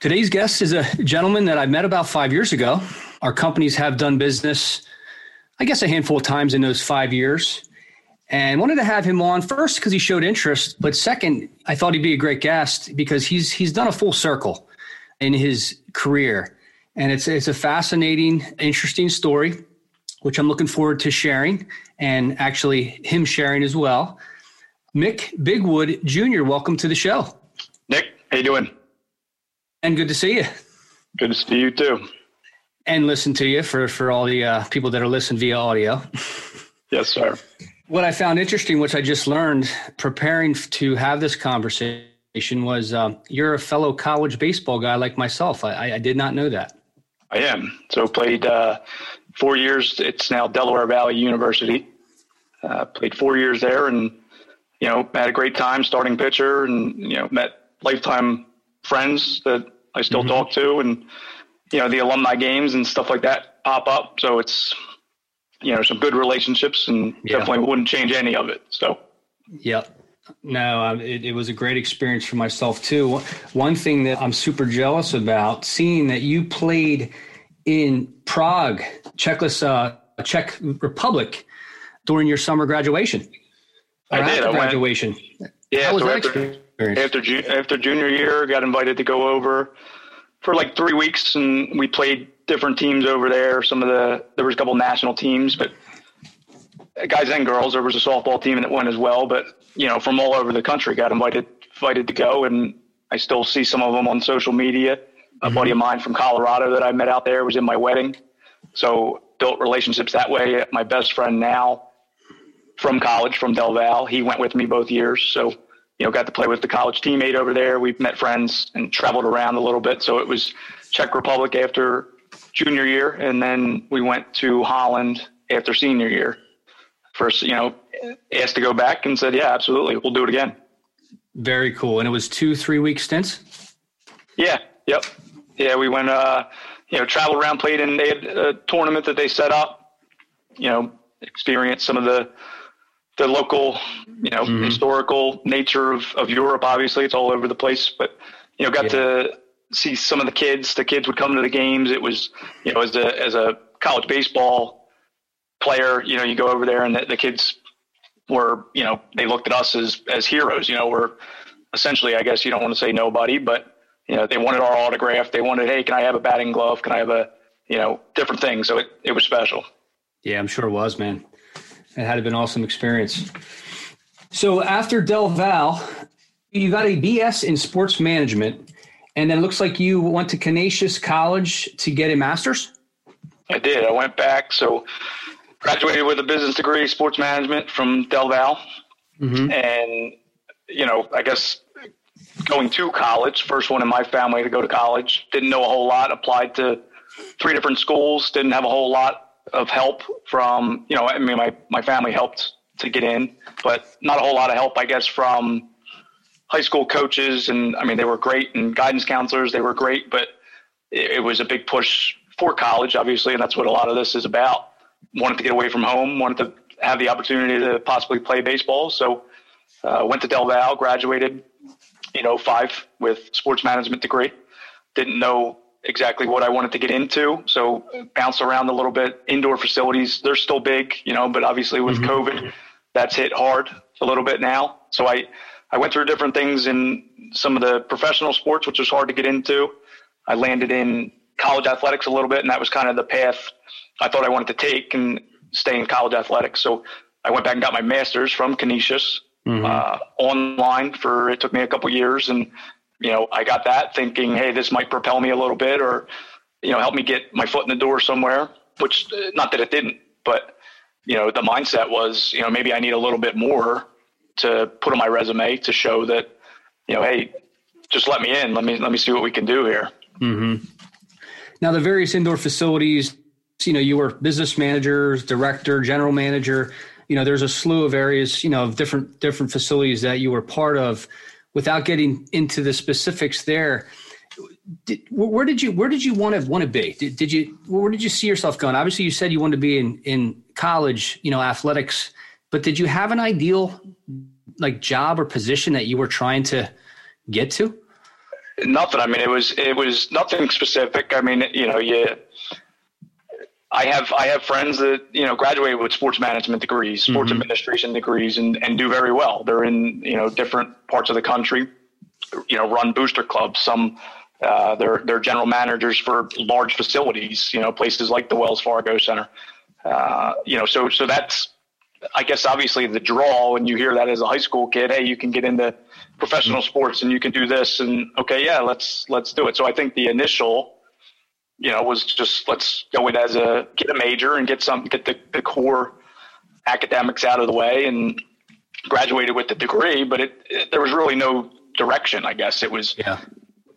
Today's guest is a gentleman that I met about five years ago. Our companies have done business, I guess, a handful of times in those five years. And wanted to have him on first because he showed interest, but second, I thought he'd be a great guest because he's he's done a full circle in his career, and it's it's a fascinating, interesting story, which I'm looking forward to sharing, and actually him sharing as well. Mick Bigwood Jr., welcome to the show. Nick, how you doing? And good to see you. Good to see you too. And listen to you for, for all the uh, people that are listening via audio. Yes, sir. What I found interesting, which I just learned preparing to have this conversation, was uh, you're a fellow college baseball guy like myself. I, I did not know that. I am. So played uh, four years. It's now Delaware Valley University. Uh, played four years there, and you know had a great time starting pitcher, and you know met lifetime friends that I still mm-hmm. talk to, and you know the alumni games and stuff like that pop up. So it's you know some good relationships, and yeah. definitely wouldn't change any of it. So, yeah. No, um, it, it was a great experience for myself too. One thing that I'm super jealous about, seeing that you played in Prague, Czechos, uh, Czech Republic, during your summer graduation. I did. I graduation. Went, yeah, How was so that after, after after junior year, got invited to go over for like three weeks, and we played different teams over there. Some of the there was a couple national teams, but guys and girls. There was a softball team that went as well, but you know from all over the country got invited invited to go, and I still see some of them on social media. A mm-hmm. buddy of mine from Colorado that I met out there was in my wedding, so built relationships that way. My best friend now from college from Del Val, he went with me both years, so you know, got to play with the college teammate over there. We've met friends and traveled around a little bit. So it was Czech Republic after junior year, and then we went to Holland after senior year. First, you know, asked to go back and said, "Yeah, absolutely, we'll do it again." Very cool. And it was two three week stints. Yeah. Yep. Yeah, we went. Uh, you know, traveled around, played in. They had a tournament that they set up. You know, experienced some of the the local, you know, mm-hmm. historical nature of, of Europe. Obviously, it's all over the place, but you know, got yeah. to see some of the kids. The kids would come to the games. It was, you know, as a as a college baseball player, you know, you go over there and the, the kids were, you know, they looked at us as as heroes. You know, we're essentially, I guess, you don't want to say nobody, but you know, they wanted our autograph. They wanted, hey, can I have a batting glove? Can I have a, you know, different things. So it, it was special. Yeah, I'm sure it was, man. It had been an awesome experience. So after Del Val, you got a BS in sports management, and then it looks like you went to Canisius College to get a master's. I did. I went back. So graduated with a business degree, sports management from Del Val, mm-hmm. and you know, I guess going to college, first one in my family to go to college. Didn't know a whole lot. Applied to three different schools. Didn't have a whole lot of help from, you know, I mean, my, my family helped to get in, but not a whole lot of help, I guess, from high school coaches. And I mean, they were great and guidance counselors, they were great, but it, it was a big push for college, obviously. And that's what a lot of this is about. Wanted to get away from home, wanted to have the opportunity to possibly play baseball. So, uh, went to Del Val, graduated in 05 with sports management degree. Didn't know exactly what I wanted to get into. So bounce around a little bit. Indoor facilities, they're still big, you know, but obviously with mm-hmm. COVID, that's hit hard a little bit now. So I, I went through different things in some of the professional sports, which was hard to get into. I landed in college athletics a little bit, and that was kind of the path I thought I wanted to take and stay in college athletics. So I went back and got my master's from Canisius mm-hmm. uh, online for it took me a couple years, and you know I got that thinking, hey, this might propel me a little bit, or you know help me get my foot in the door somewhere. Which uh, not that it didn't, but you know the mindset was you know maybe I need a little bit more to put on my resume to show that you know hey just let me in let me let me see what we can do here. Mm-hmm. Now the various indoor facilities you know you were business manager director general manager you know there's a slew of areas you know of different different facilities that you were part of without getting into the specifics there did, where did you where did you want to want to be? Did, did you where did you see yourself going? Obviously you said you wanted to be in in college you know athletics but did you have an ideal like job or position that you were trying to get to? Nothing i mean it was it was nothing specific. I mean you know you I have I have friends that you know graduated with sports management degrees, sports mm-hmm. administration degrees, and and do very well. They're in you know different parts of the country, you know, run booster clubs. Some uh, they're they're general managers for large facilities, you know, places like the Wells Fargo Center. Uh, you know, so so that's I guess obviously the draw when you hear that as a high school kid. Hey, you can get into professional sports and you can do this, and okay, yeah, let's let's do it. So I think the initial you know, was just let's go in as a get a major and get some get the, the core academics out of the way and graduated with the degree. But it, it there was really no direction. I guess it was yeah.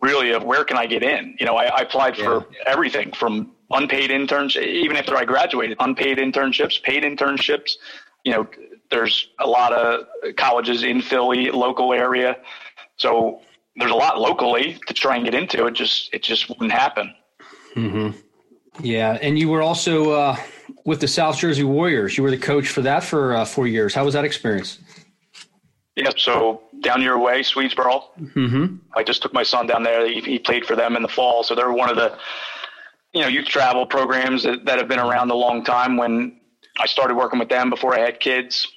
really of where can I get in. You know, I, I applied yeah. for everything from unpaid interns, even after I graduated, unpaid internships, paid internships. You know, there's a lot of colleges in Philly, local area, so there's a lot locally to try and get into. It just it just wouldn't happen. Mm-hmm. Yeah, and you were also uh, with the South Jersey Warriors. You were the coach for that for uh, four years. How was that experience? Yeah, so down your way, Swedesboro. Mm-hmm. I just took my son down there. He, he, played for them in the fall, so they're one of the you know youth travel programs that, that have been around a long time. When I started working with them before I had kids,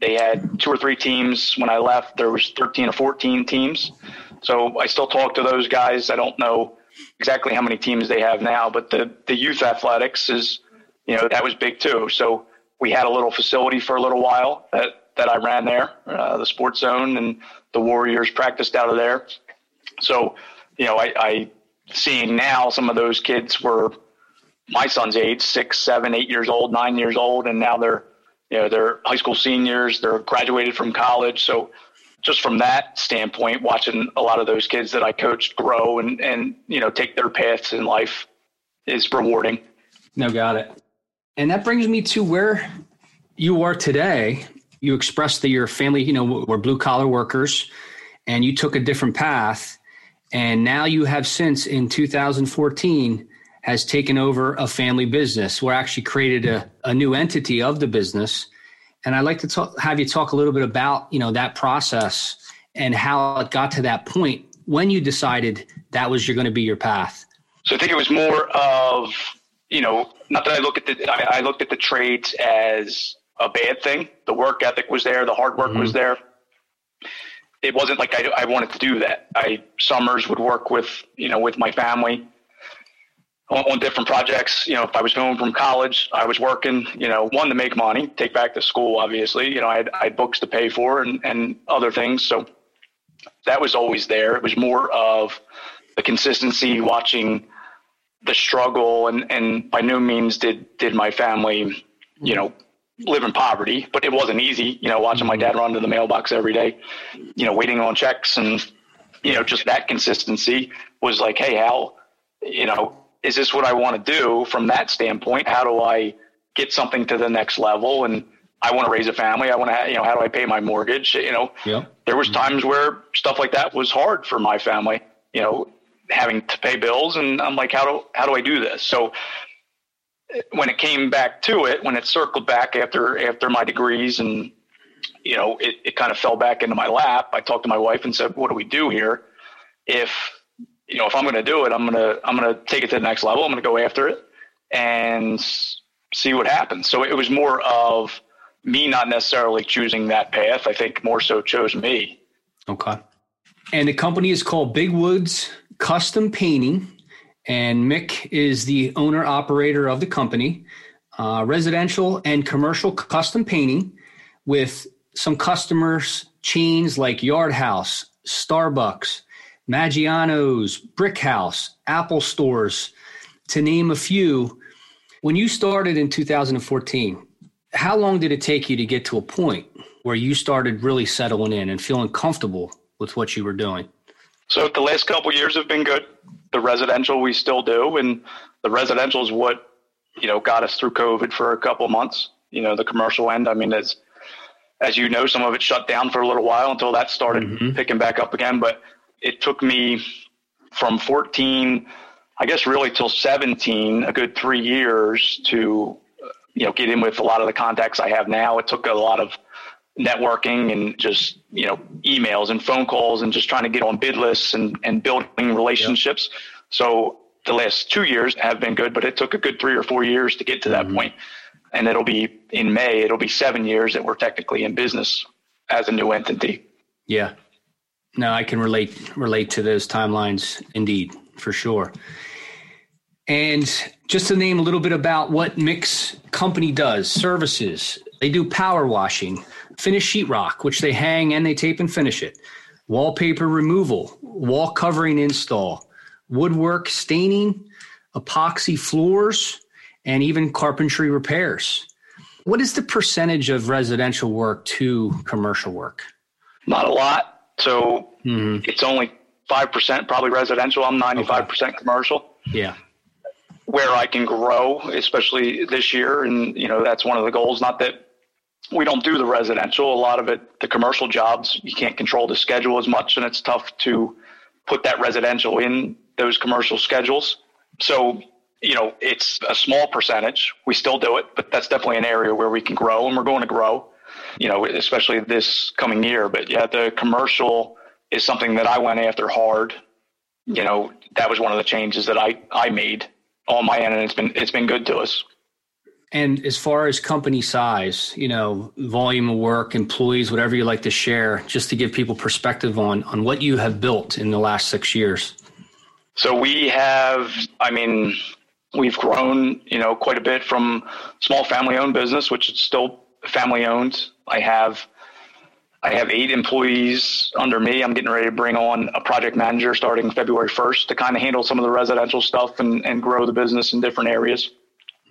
they had two or three teams. When I left, there was thirteen or fourteen teams. So I still talk to those guys. I don't know exactly how many teams they have now, but the, the youth athletics is, you know, that was big too. So we had a little facility for a little while that, that I ran there, uh, the sports zone and the Warriors practiced out of there. So, you know, I, I seeing now some of those kids were my son's age, six, seven, eight years old, nine years old, and now they're, you know, they're high school seniors, they're graduated from college. So just from that standpoint, watching a lot of those kids that I coached grow and, and, you know, take their paths in life is rewarding. No, got it. And that brings me to where you are today. You expressed that your family, you know, were blue collar workers and you took a different path. And now you have since in 2014 has taken over a family business. We're actually created a, a new entity of the business and I'd like to talk, have you talk a little bit about, you know, that process and how it got to that point when you decided that was you're going to be your path. So I think it was more of, you know, not that I look at the, I, I looked at the trades as a bad thing. The work ethic was there. The hard work mm-hmm. was there. It wasn't like I, I wanted to do that. I summers would work with, you know, with my family on, different projects. You know, if I was home from college, I was working, you know, one to make money, take back to school, obviously. You know, I had, I had books to pay for and, and other things. So that was always there. It was more of the consistency, watching the struggle, and, and by no means did, did my family, you know, live in poverty, but it wasn't easy, you know, watching my dad run to the mailbox every day, you know, waiting on checks and, you know, just that consistency was like, Hey, Hal, you know, is this what I want to do from that standpoint? How do I get something to the next level? And I want to raise a family. I want to, you know, how do I pay my mortgage? You know, yeah. there was mm-hmm. times where stuff like that was hard for my family, you know, having to pay bills. And I'm like, how do, how do I do this? So uh, when it came back to it, when it circled back after, after my degrees and, you know, it, it kind of fell back into my lap. I talked to my wife and said, what do we do here? If you know, if I'm going to do it, I'm going to, I'm going to take it to the next level. I'm going to go after it and see what happens. So it was more of me not necessarily choosing that path. I think more so chose me. Okay. And the company is called Big Woods Custom Painting. And Mick is the owner operator of the company, uh, residential and commercial custom painting. with some customers, chains like Yard House, Starbucks, Maggiano's, Brick House, Apple stores, to name a few. When you started in 2014, how long did it take you to get to a point where you started really settling in and feeling comfortable with what you were doing? So the last couple years have been good. The residential we still do, and the residential is what you know got us through COVID for a couple months. You know, the commercial end. I mean, as as you know, some of it shut down for a little while until that started mm-hmm. picking back up again. But it took me from 14, I guess, really till 17, a good three years to you know get in with a lot of the contacts I have now. It took a lot of networking and just you know emails and phone calls and just trying to get on bid lists and, and building relationships yep. so the last two years have been good but it took a good three or four years to get to that mm-hmm. point. and it'll be in may it'll be seven years that we're technically in business as a new entity yeah no i can relate relate to those timelines indeed for sure and just to name a little bit about what Mick's company does services they do power washing finish sheetrock, which they hang and they tape and finish it, wallpaper removal, wall covering install, woodwork staining, epoxy floors, and even carpentry repairs. What is the percentage of residential work to commercial work? Not a lot. So mm-hmm. it's only 5% probably residential. I'm 95% okay. commercial. Yeah. Where I can grow, especially this year. And, you know, that's one of the goals. Not that we don't do the residential. A lot of it, the commercial jobs, you can't control the schedule as much, and it's tough to put that residential in those commercial schedules. So, you know, it's a small percentage. We still do it, but that's definitely an area where we can grow, and we're going to grow, you know, especially this coming year. But yeah, the commercial is something that I went after hard. You know, that was one of the changes that I, I made on my end, and it's been it's been good to us. And as far as company size, you know, volume of work, employees, whatever you like to share, just to give people perspective on on what you have built in the last six years. So we have, I mean, we've grown, you know, quite a bit from small family owned business, which is still family owned. I have I have eight employees under me. I'm getting ready to bring on a project manager starting February 1st to kind of handle some of the residential stuff and, and grow the business in different areas.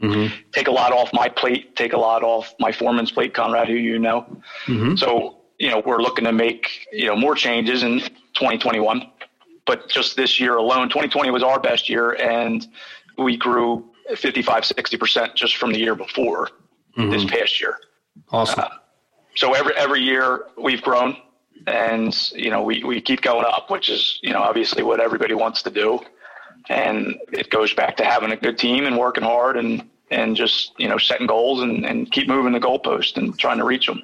Mm-hmm. Take a lot off my plate, take a lot off my foreman's plate, Conrad, who you know. Mm-hmm. So, you know, we're looking to make, you know, more changes in 2021. But just this year alone, 2020 was our best year and we grew 55, 60% just from the year before mm-hmm. this past year. Awesome. Uh, so every, every year we've grown and, you know, we, we keep going up, which is, you know, obviously what everybody wants to do and it goes back to having a good team and working hard and and just you know setting goals and, and keep moving the goalpost and trying to reach them.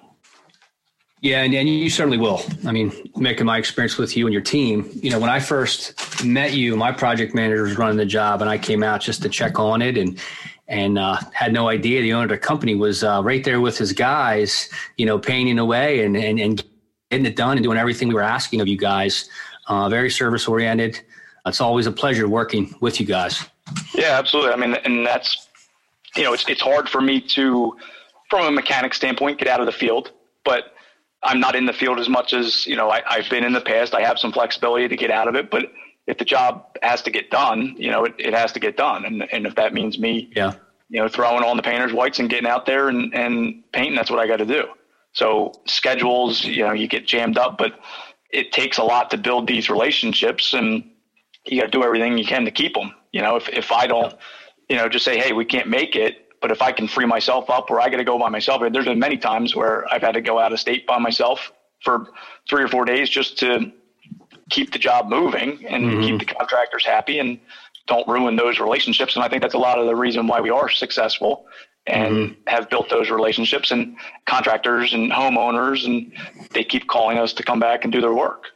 Yeah, and, and you certainly will. I mean, making my experience with you and your team, you know, when I first met you, my project manager was running the job, and I came out just to check on it and and uh, had no idea the owner of the company was uh, right there with his guys, you know, painting away and, and and getting it done and doing everything we were asking of you guys. Uh, very service oriented. It's always a pleasure working with you guys. Yeah, absolutely. I mean, and that's you know, it's it's hard for me to, from a mechanic standpoint, get out of the field, but I'm not in the field as much as you know I, I've been in the past. I have some flexibility to get out of it, but if the job has to get done, you know, it, it has to get done, and and if that means me, yeah, you know, throwing on the painter's whites and getting out there and and painting, that's what I got to do. So schedules, you know, you get jammed up, but it takes a lot to build these relationships and you got to do everything you can to keep them. You know, if, if I don't, you know, just say, hey, we can't make it, but if I can free myself up or I got to go by myself, there's been many times where I've had to go out of state by myself for three or four days just to keep the job moving and mm-hmm. keep the contractors happy and don't ruin those relationships. And I think that's a lot of the reason why we are successful and mm-hmm. have built those relationships and contractors and homeowners and they keep calling us to come back and do their work.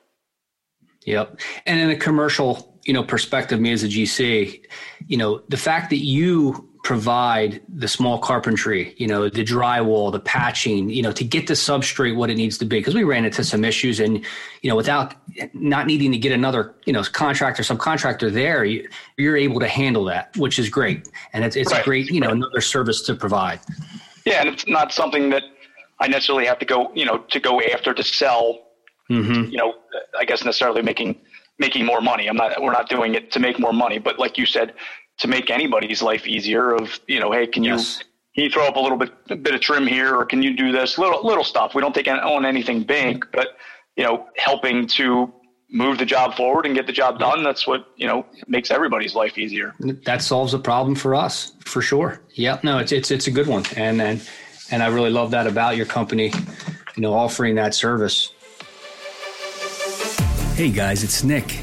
Yep. And in a commercial you know perspective me as a gc you know the fact that you provide the small carpentry you know the drywall the patching you know to get the substrate what it needs to be because we ran into some issues and you know without not needing to get another you know contractor subcontractor there you, are able to handle that which is great and it's, it's right. a great you know another service to provide yeah and it's not something that I necessarily have to go, you know, to go after to sell, mm-hmm. you know, I guess necessarily making making more money. I'm not. We're not doing it to make more money, but like you said, to make anybody's life easier. Of you know, hey, can you yes. can you throw up a little bit a bit of trim here, or can you do this little little stuff? We don't take on anything big, but you know, helping to move the job forward and get the job done. That's what, you know, makes everybody's life easier. That solves a problem for us for sure. Yeah, no, it's, it's, it's a good one. And, and, and I really love that about your company, you know, offering that service. Hey guys, it's Nick.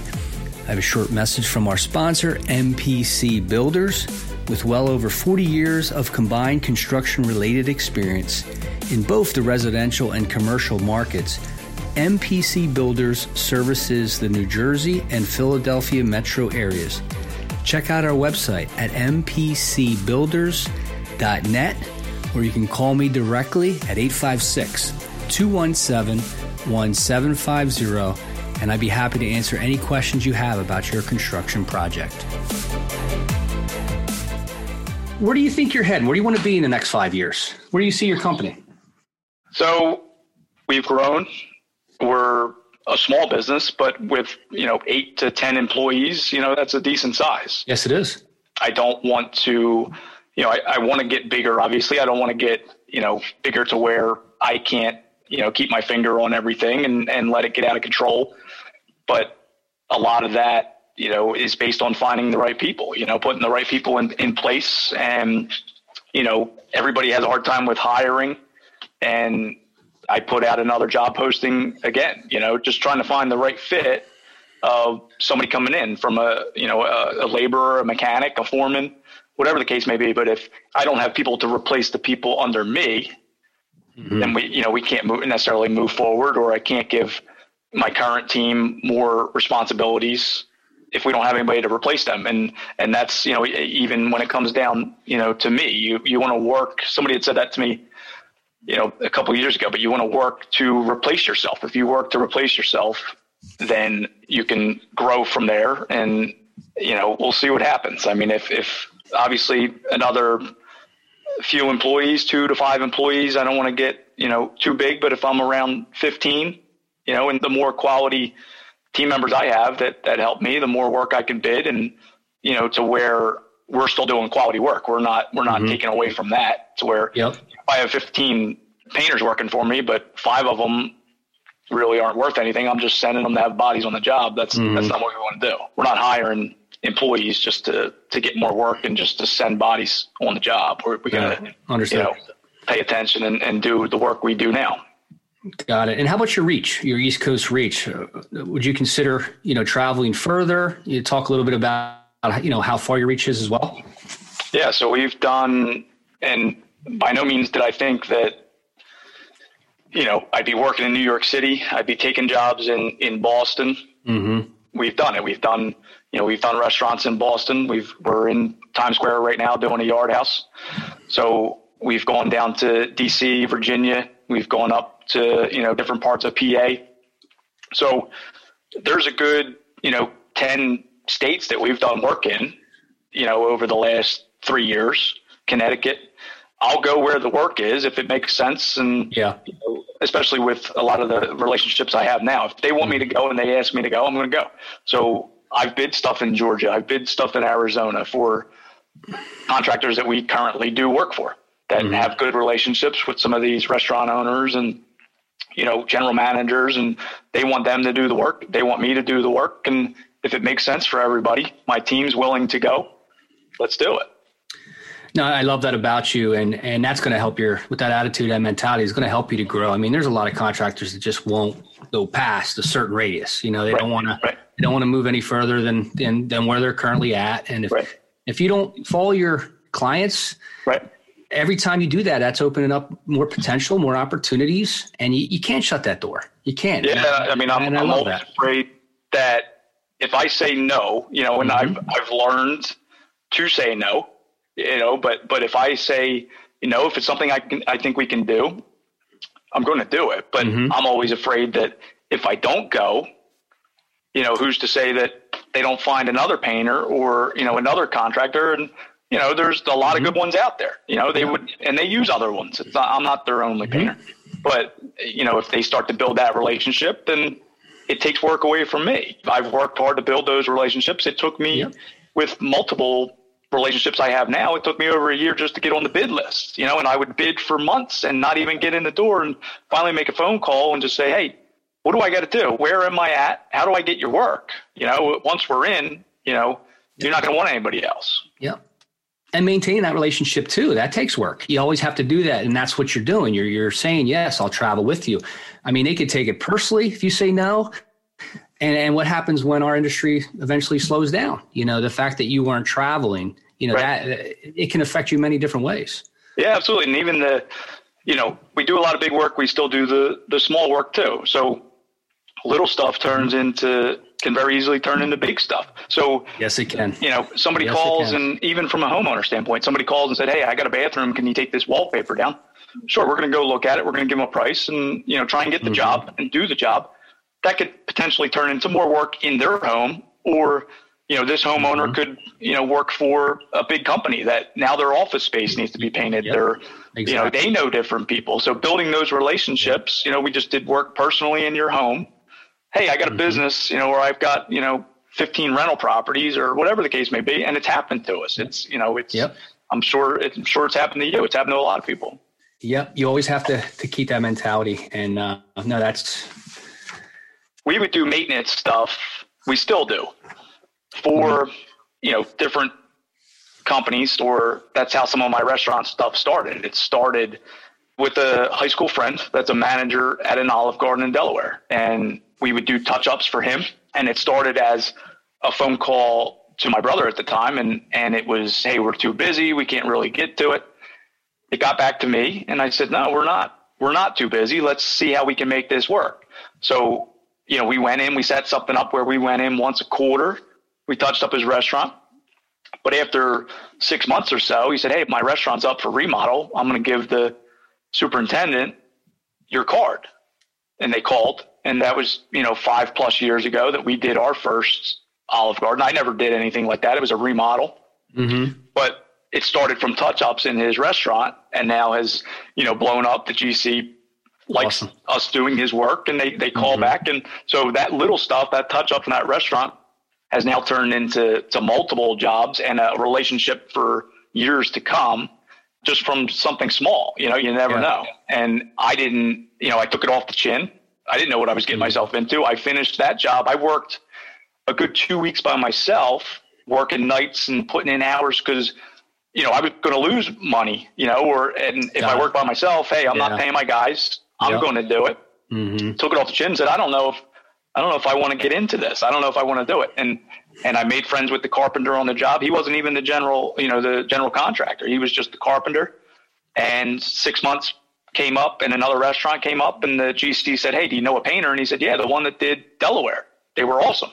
I have a short message from our sponsor, MPC Builders. With well over 40 years of combined construction related experience in both the residential and commercial markets, MPC Builders services the New Jersey and Philadelphia metro areas. Check out our website at mpcbuilders.net or you can call me directly at 856 217 1750 and I'd be happy to answer any questions you have about your construction project. Where do you think you're heading? Where do you want to be in the next five years? Where do you see your company? So we've grown we're a small business, but with you know eight to ten employees, you know that's a decent size. Yes, it is. I don't want to, you know, I, I want to get bigger. Obviously, I don't want to get you know bigger to where I can't you know keep my finger on everything and and let it get out of control. But a lot of that, you know, is based on finding the right people. You know, putting the right people in in place, and you know, everybody has a hard time with hiring, and I put out another job posting again, you know, just trying to find the right fit of somebody coming in from a, you know, a, a laborer, a mechanic, a foreman, whatever the case may be. But if I don't have people to replace the people under me, mm-hmm. then we, you know, we can't move, necessarily move forward or I can't give my current team more responsibilities if we don't have anybody to replace them. And, and that's, you know, even when it comes down, you know, to me, you, you want to work, somebody had said that to me you know, a couple years ago, but you want to work to replace yourself. If you work to replace yourself, then you can grow from there and, you know, we'll see what happens. I mean, if, if obviously another few employees, two to five employees, I don't want to get, you know, too big, but if I'm around 15, you know, and the more quality team members I have that, that help me, the more work I can bid and, you know, to where we're still doing quality work. We're not, we're not mm-hmm. taking away from that to where yep. I have 15 painters working for me, but five of them really aren't worth anything. I'm just sending them to have bodies on the job. That's mm-hmm. that's not what we want to do. We're not hiring employees just to to get more work and just to send bodies on the job. We're we gotta yeah, understand. You know, pay attention and, and do the work we do now. Got it. And how about your reach, your East Coast reach? Uh, would you consider, you know, traveling further? You talk a little bit about, you know, how far your reach is as well. Yeah. So we've done, and by no means did I think that, you know, I'd be working in New York City. I'd be taking jobs in, in Boston. Mm-hmm. We've done it. We've done, you know, we've done restaurants in Boston. We've, we're in Times Square right now doing a yard house. So we've gone down to DC, Virginia. We've gone up to, you know, different parts of PA. So there's a good, you know, 10 states that we've done work in, you know, over the last three years. Connecticut, I'll go where the work is if it makes sense. And yeah, you know, especially with a lot of the relationships I have now, if they want me to go and they ask me to go, I'm going to go. So I've bid stuff in Georgia. I've bid stuff in Arizona for contractors that we currently do work for that mm-hmm. have good relationships with some of these restaurant owners and you know general managers and they want them to do the work they want me to do the work and if it makes sense for everybody my team's willing to go let's do it no, I love that about you, and and that's going to help your with that attitude and mentality is going to help you to grow. I mean, there's a lot of contractors that just won't go past a certain radius. You know, they right. don't want to right. they don't want to move any further than than than where they're currently at. And if right. if you don't follow your clients, right, every time you do that, that's opening up more potential, more opportunities, and you, you can't shut that door. You can't. Yeah, I mean, I'm, I'm always that. afraid that if I say no, you know, and mm-hmm. I've I've learned to say no you know, but, but if I say, you know, if it's something I can, I think we can do, I'm going to do it. But mm-hmm. I'm always afraid that if I don't go, you know, who's to say that they don't find another painter or, you know, another contractor and, you know, there's a lot mm-hmm. of good ones out there. You know, they would, and they use other ones. It's not, I'm not their only mm-hmm. painter. But you know, if they start to build that relationship, then it takes work away from me. I've worked hard to build those relationships. It took me yep. with multiple relationships I have now. It took me over a year just to get on the bid list, you know, and I would bid for months and not even get in the door and finally make a phone call and just say, Hey, what do I got to do? Where am I at? How do I get your work? You know, once we're in, you know, you're not going to want anybody else. Yep and maintain that relationship too that takes work you always have to do that and that's what you're doing you're you're saying yes i'll travel with you i mean they could take it personally if you say no and and what happens when our industry eventually slows down you know the fact that you weren't traveling you know right. that it can affect you many different ways yeah absolutely and even the you know we do a lot of big work we still do the the small work too so little stuff turns into can very easily turn into big stuff. So yes, it can. You know, somebody yes, calls, and even from a homeowner standpoint, somebody calls and said, "Hey, I got a bathroom. Can you take this wallpaper down?" Sure, we're going to go look at it. We're going to give them a price, and you know, try and get the mm-hmm. job and do the job. That could potentially turn into more work in their home, or you know, this homeowner mm-hmm. could you know work for a big company that now their office space needs to be painted. Yep. They're exactly. you know they know different people, so building those relationships. You know, we just did work personally in your home hey, I got a mm-hmm. business, you know, where I've got, you know, 15 rental properties or whatever the case may be. And it's happened to us. It's, you know, it's, yep. I'm sure, it, I'm sure it's happened to you. It's happened to a lot of people. Yep. You always have to, to keep that mentality. And, uh, no, that's, we would do maintenance stuff. We still do for, mm-hmm. you know, different companies or that's how some of my restaurant stuff started. It started with a high school friend that's a manager at an Olive Garden in Delaware. And we would do touch ups for him. And it started as a phone call to my brother at the time. And, and it was, Hey, we're too busy. We can't really get to it. It got back to me and I said, no, we're not, we're not too busy. Let's see how we can make this work. So, you know, we went in, we set something up where we went in once a quarter. We touched up his restaurant. But after six months or so, he said, Hey, my restaurant's up for remodel. I'm going to give the superintendent your card. And they called and that was you know five plus years ago that we did our first Olive Garden. I never did anything like that. It was a remodel, mm-hmm. but it started from touch ups in his restaurant, and now has you know blown up. The GC likes awesome. us doing his work, and they they call mm-hmm. back, and so that little stuff, that touch up in that restaurant, has now turned into to multiple jobs and a relationship for years to come just from something small. You know, you never yeah. know. And I didn't, you know, I took it off the chin I didn't know what I was getting mm-hmm. myself into. I finished that job. I worked a good two weeks by myself, working nights and putting in hours because you know I was going to lose money. You know, or and if I work by myself, hey, I'm yeah. not paying my guys. I'm yep. going to do it. Mm-hmm. Took it off the chin. Said I don't know if I don't know if I want to get into this. I don't know if I want to do it. And and I made friends with the carpenter on the job. He wasn't even the general, you know, the general contractor. He was just the carpenter. And six months came up and another restaurant came up and the GC said, Hey, do you know a painter? And he said, Yeah, the one that did Delaware. They were awesome.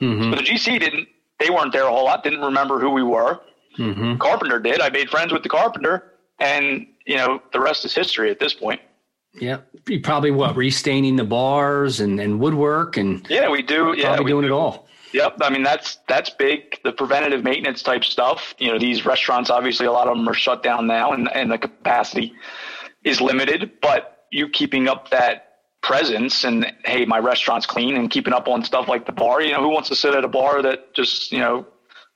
Mm-hmm. But the GC didn't, they weren't there a whole lot, didn't remember who we were. Mm-hmm. Carpenter did. I made friends with the carpenter and, you know, the rest is history at this point. Yeah. You probably what, restaining the bars and, and woodwork and Yeah, we do. Yeah. we're doing do. it all. Yep. I mean, that's, that's big. The preventative maintenance type stuff, you know, these restaurants, obviously a lot of them are shut down now and, and the capacity is limited, but you keeping up that presence and hey, my restaurant's clean and keeping up on stuff like the bar. You know, who wants to sit at a bar that just you know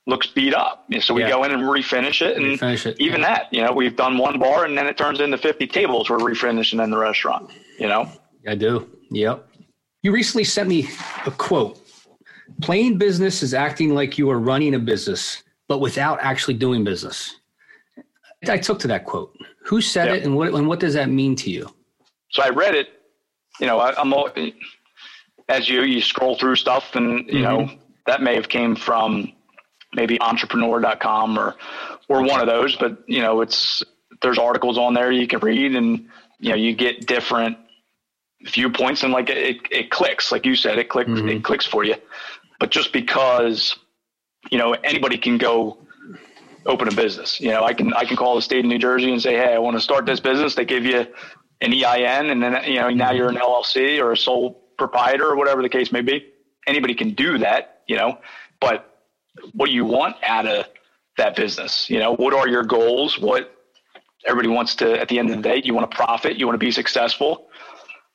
looks beat up? So we yeah. go in and refinish it, and refinish it. even yeah. that, you know, we've done one bar and then it turns into fifty tables we're refinishing in the restaurant. You know, I do. Yep. You recently sent me a quote. Playing business is acting like you are running a business, but without actually doing business. I took to that quote. Who said yep. it, and what and what does that mean to you? So I read it. You know, I, am as you you scroll through stuff, and you mm-hmm. know that may have came from maybe entrepreneur.com or or one of those. But you know, it's there's articles on there you can read, and you know you get different viewpoints, and like it it clicks, like you said, it clicks mm-hmm. it clicks for you. But just because you know anybody can go open a business. You know, I can I can call the state of New Jersey and say, hey, I want to start this business. They give you an EIN, and then you know now you're an LLC or a sole proprietor or whatever the case may be. Anybody can do that, you know, but what you want out of that business, you know, what are your goals? What everybody wants to at the end of the day, you want to profit, you want to be successful.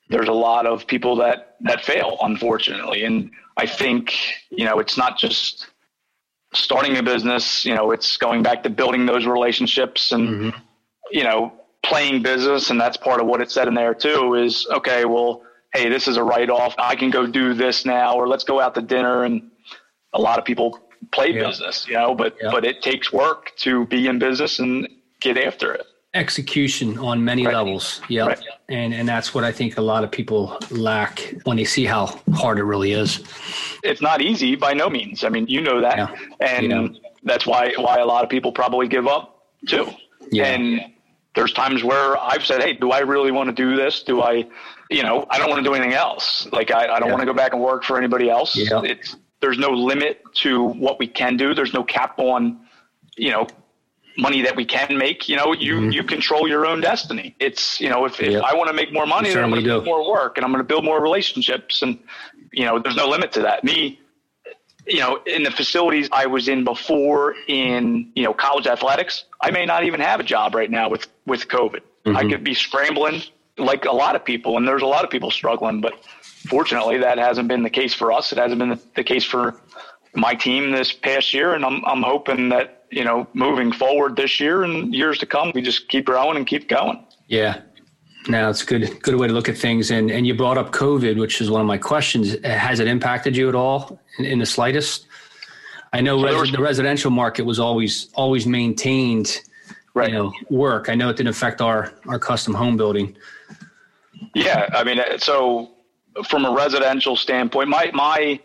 there's a lot of people that that fail, unfortunately. And I think you know it's not just starting a business. You know, it's going back to building those relationships and mm-hmm. you know playing business, and that's part of what it said in there too. Is okay, well, hey, this is a write off. I can go do this now, or let's go out to dinner. And a lot of people play yeah. business, you know, but yeah. but it takes work to be in business and get after it execution on many right. levels. Yeah. Right. And and that's what I think a lot of people lack when they see how hard it really is. It's not easy by no means. I mean, you know that. Yeah. And you know. that's why why a lot of people probably give up too. Yeah. And there's times where I've said, Hey, do I really want to do this? Do I you know, I don't want to do anything else. Like I, I don't want to go back and work for anybody else. Yeah. It's there's no limit to what we can do. There's no cap on, you know, money that we can make. You know, you mm-hmm. you control your own destiny. It's you know, if, if yep. I want to make more money, then I'm going to do more work and I'm going to build more relationships, and you know, there's no limit to that. Me, you know, in the facilities I was in before in you know college athletics, I may not even have a job right now with with COVID. Mm-hmm. I could be scrambling like a lot of people, and there's a lot of people struggling, but fortunately, that hasn't been the case for us. It hasn't been the, case for my team this past year, and I'm I'm hoping that you know, moving forward this year and years to come, we just keep growing and keep going. Yeah. Now it's good, good way to look at things. And and you brought up COVID, which is one of my questions. Has it impacted you at all in, in the slightest? I know so res- was, the residential market was always always maintained, right. you know, work. I know it didn't affect our our custom home building. Yeah, I mean, uh, so from a residential standpoint, my my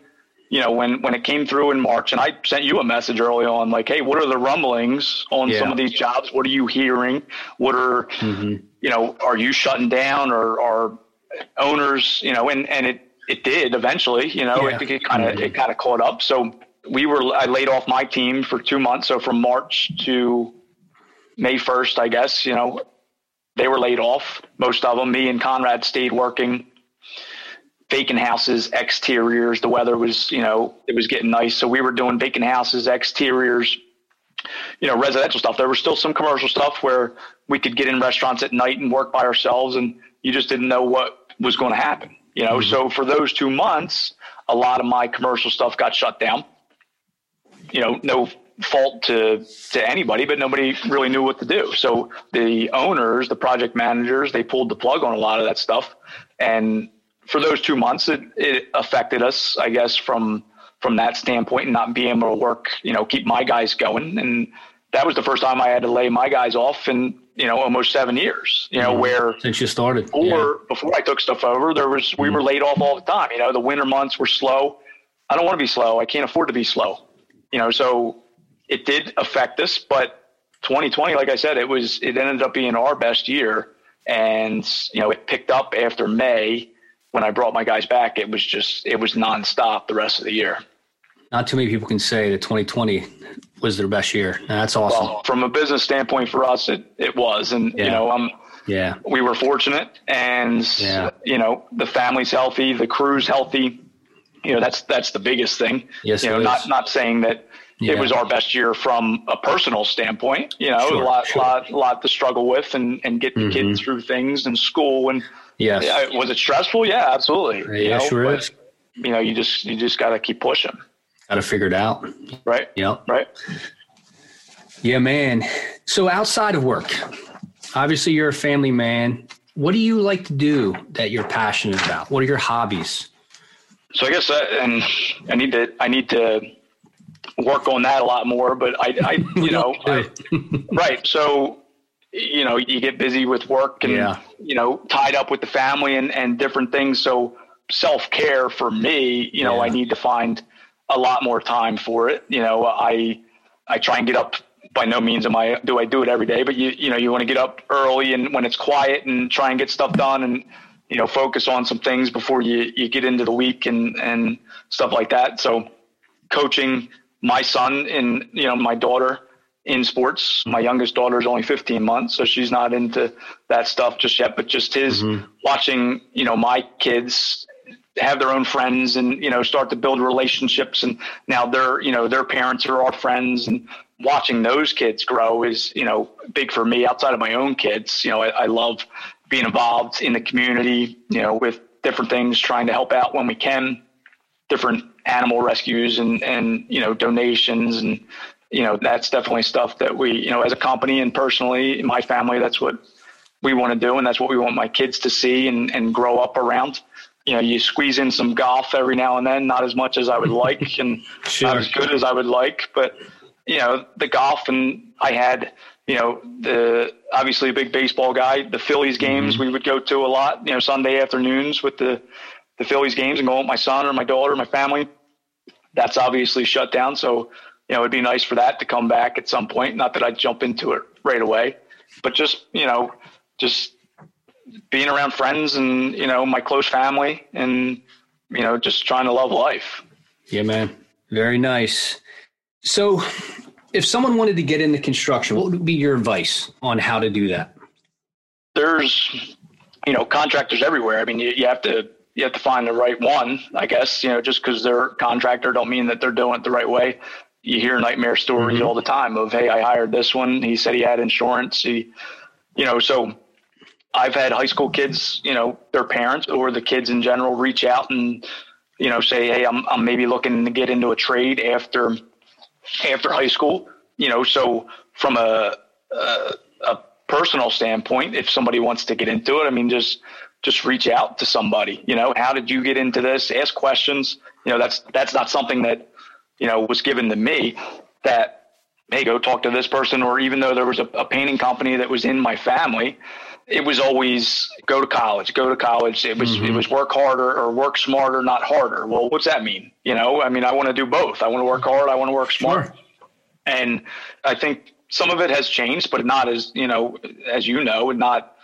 you know, when, when it came through in March, and I sent you a message early on, like, hey, what are the rumblings on yeah. some of these jobs? What are you hearing? What are, mm-hmm. you know, are you shutting down or are owners, you know, and, and it, it did eventually, you know, yeah. it, kind of, mm-hmm. it kind of caught up. So we were, I laid off my team for two months. So from March to May 1st, I guess, you know, they were laid off. Most of them, me and Conrad stayed working vacant houses, exteriors. The weather was, you know, it was getting nice. So we were doing vacant houses, exteriors, you know, residential stuff. There was still some commercial stuff where we could get in restaurants at night and work by ourselves and you just didn't know what was going to happen, you know? Mm-hmm. So for those two months, a lot of my commercial stuff got shut down. You know, no fault to to anybody, but nobody really knew what to do. So the owners, the project managers, they pulled the plug on a lot of that stuff, and for those two months, it, it affected us, I guess, from from that standpoint, and not being able to work, you know, keep my guys going. And that was the first time I had to lay my guys off in you know almost seven years. You know, mm-hmm. where since you started, or yeah. before I took stuff over, there was we mm-hmm. were laid off all the time. You know, the winter months were slow. I don't want to be slow. I can't afford to be slow. You know, so it did affect us, but 2020, like I said, it was it ended up being our best year, and you know, it picked up after May when I brought my guys back, it was just it was nonstop the rest of the year. Not too many people can say that 2020 was their best year. That's awesome. Well, from a business standpoint, for us, it it was, and yeah. you know, I'm. Yeah, we were fortunate, and yeah. you know, the family's healthy, the crew's healthy. You know, that's that's the biggest thing. Yes, you know, not not saying that yeah. it was our best year from a personal standpoint. You know, sure, a lot, sure. lot, lot to struggle with, and and get mm-hmm. the kids through things and school and Yes. Yeah, was it stressful? Yeah, absolutely. Yeah, you know, sure but, is. You know, you just you just got to keep pushing. Got to figure it out. Right. Yeah. Right. Yeah, man. So outside of work, obviously you're a family man. What do you like to do that you're passionate about? What are your hobbies? So I guess, that, and I need to I need to work on that a lot more. But I, I you know, I, right. So you know, you get busy with work and, yeah. you know, tied up with the family and, and different things. So self care for me, you know, yeah. I need to find a lot more time for it. You know, I, I try and get up by no means am I, do I do it every day, but you, you know, you want to get up early and when it's quiet and try and get stuff done and, you know, focus on some things before you, you get into the week and, and stuff like that. So coaching my son and, you know, my daughter, in sports. My youngest daughter is only 15 months, so she's not into that stuff just yet. But just his mm-hmm. watching, you know, my kids have their own friends and you know start to build relationships, and now their you know their parents are our friends, and watching those kids grow is you know big for me. Outside of my own kids, you know, I, I love being involved in the community, you know, with different things, trying to help out when we can, different animal rescues and, and, you know, donations. And, you know, that's definitely stuff that we, you know, as a company and personally, my family, that's what we want to do. And that's what we want my kids to see and, and grow up around. You know, you squeeze in some golf every now and then, not as much as I would like and sure. not as good as I would like, but, you know, the golf and I had, you know, the obviously a big baseball guy. The Phillies games mm-hmm. we would go to a lot, you know, Sunday afternoons with the the Phillies games and go with my son or my daughter or my family. That's obviously shut down. So, you know, it'd be nice for that to come back at some point. Not that I'd jump into it right away, but just, you know, just being around friends and, you know, my close family and, you know, just trying to love life. Yeah, man. Very nice. So if someone wanted to get into construction, what would be your advice on how to do that? There's, you know, contractors everywhere. I mean, you, you have to you have to find the right one. I guess you know, just because they're a contractor, don't mean that they're doing it the right way. You hear nightmare stories mm-hmm. all the time of, hey, I hired this one. He said he had insurance. He, you know, so I've had high school kids, you know, their parents or the kids in general reach out and, you know, say, hey, I'm I'm maybe looking to get into a trade after after high school. You know, so from a, a, a personal standpoint, if somebody wants to get into it, I mean, just just reach out to somebody. You know, how did you get into this? Ask questions. You know, that's that's not something that you know was given to me. That hey, go talk to this person, or even though there was a, a painting company that was in my family, it was always go to college, go to college. It was mm-hmm. it was work harder or work smarter, not harder. Well, what's that mean? You know, I mean, I want to do both. I want to work hard. I want to work smart. Sure. And I think some of it has changed, but not as you know, as you know, not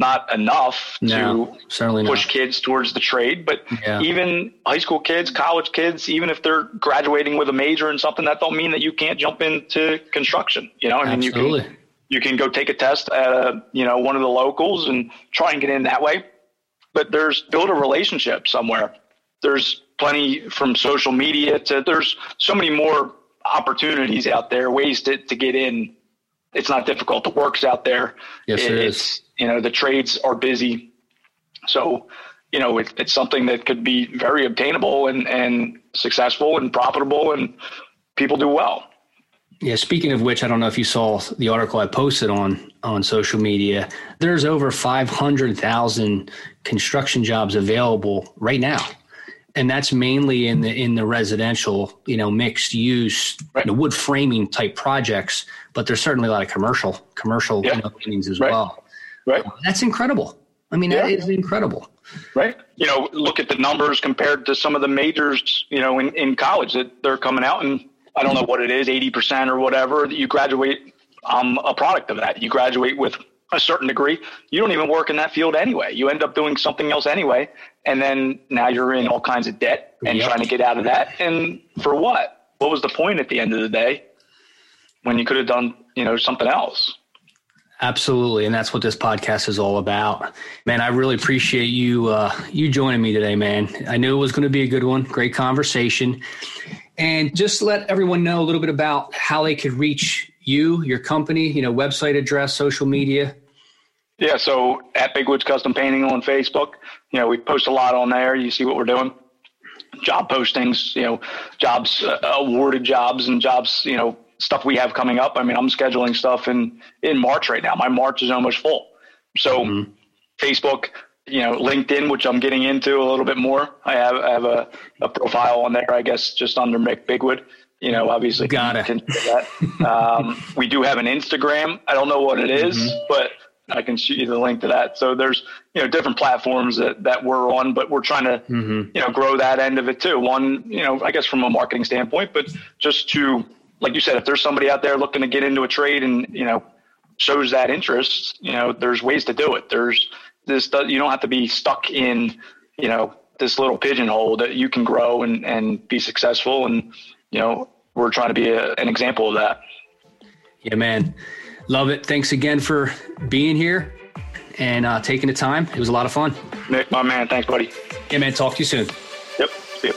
not enough no, to certainly push not. kids towards the trade. But yeah. even high school kids, college kids, even if they're graduating with a major in something, that don't mean that you can't jump into construction. You know, I mean, Absolutely. you can you can go take a test at a, you know one of the locals and try and get in that way. But there's build a relationship somewhere. There's plenty from social media to there's so many more opportunities out there, ways to, to get in. It's not difficult. The work's out there. Yes, it, it is. You know, the trades are busy. So, you know, it, it's something that could be very obtainable and, and successful and profitable and people do well. Yeah, speaking of which, I don't know if you saw the article I posted on on social media. There's over 500,000 construction jobs available right now. And that's mainly in the in the residential, you know, mixed use, right. you know, wood framing type projects, but there's certainly a lot of commercial commercial yeah. paintings as right. well. Right. That's incredible. I mean, yeah. that is incredible. Right. You know, look at the numbers compared to some of the majors, you know, in, in college that they're coming out and I don't know what it is, 80% or whatever, that you graduate um, a product of that. You graduate with a certain degree. You don't even work in that field anyway. You end up doing something else anyway. And then now you're in all kinds of debt and yep. trying to get out of that. And for what? What was the point at the end of the day when you could have done, you know, something else? Absolutely, and that's what this podcast is all about. Man, I really appreciate you uh, you joining me today, man. I knew it was going to be a good one. Great conversation. And just let everyone know a little bit about how they could reach you, your company, you know, website address, social media. Yeah, so at Big Woods Custom Painting on Facebook, you know, we post a lot on there. You see what we're doing. Job postings, you know, jobs, uh, awarded jobs and jobs, you know, stuff we have coming up. I mean, I'm scheduling stuff in in March right now. My March is almost full. So mm-hmm. Facebook, you know, LinkedIn, which I'm getting into a little bit more. I have I have a, a profile on there, I guess, just under Mick Bigwood. You know, obviously, got it. That. um, we do have an Instagram. I don't know what it is, mm-hmm. but I can shoot you the link to that. So there's you know different platforms that that we're on, but we're trying to mm-hmm. you know grow that end of it too. One, you know, I guess from a marketing standpoint, but just to like you said, if there's somebody out there looking to get into a trade and you know shows that interest, you know, there's ways to do it. There's this you don't have to be stuck in you know this little pigeonhole that you can grow and and be successful and you know we're trying to be a, an example of that yeah man love it. Thanks again for being here and uh, taking the time. It was a lot of fun. Nick my man. Thanks buddy. Yeah man. Talk to you soon. Yep. Yep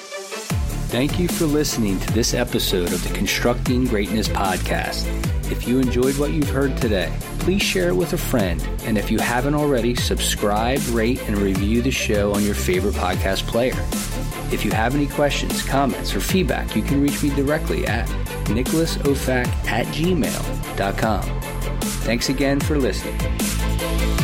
thank you for listening to this episode of the constructing greatness podcast. If you enjoyed what you've heard today, please share it with a friend. And if you haven't already, subscribe, rate, and review the show on your favorite podcast player. If you have any questions, comments, or feedback, you can reach me directly at nicholasofac at gmail.com. Thanks again for listening.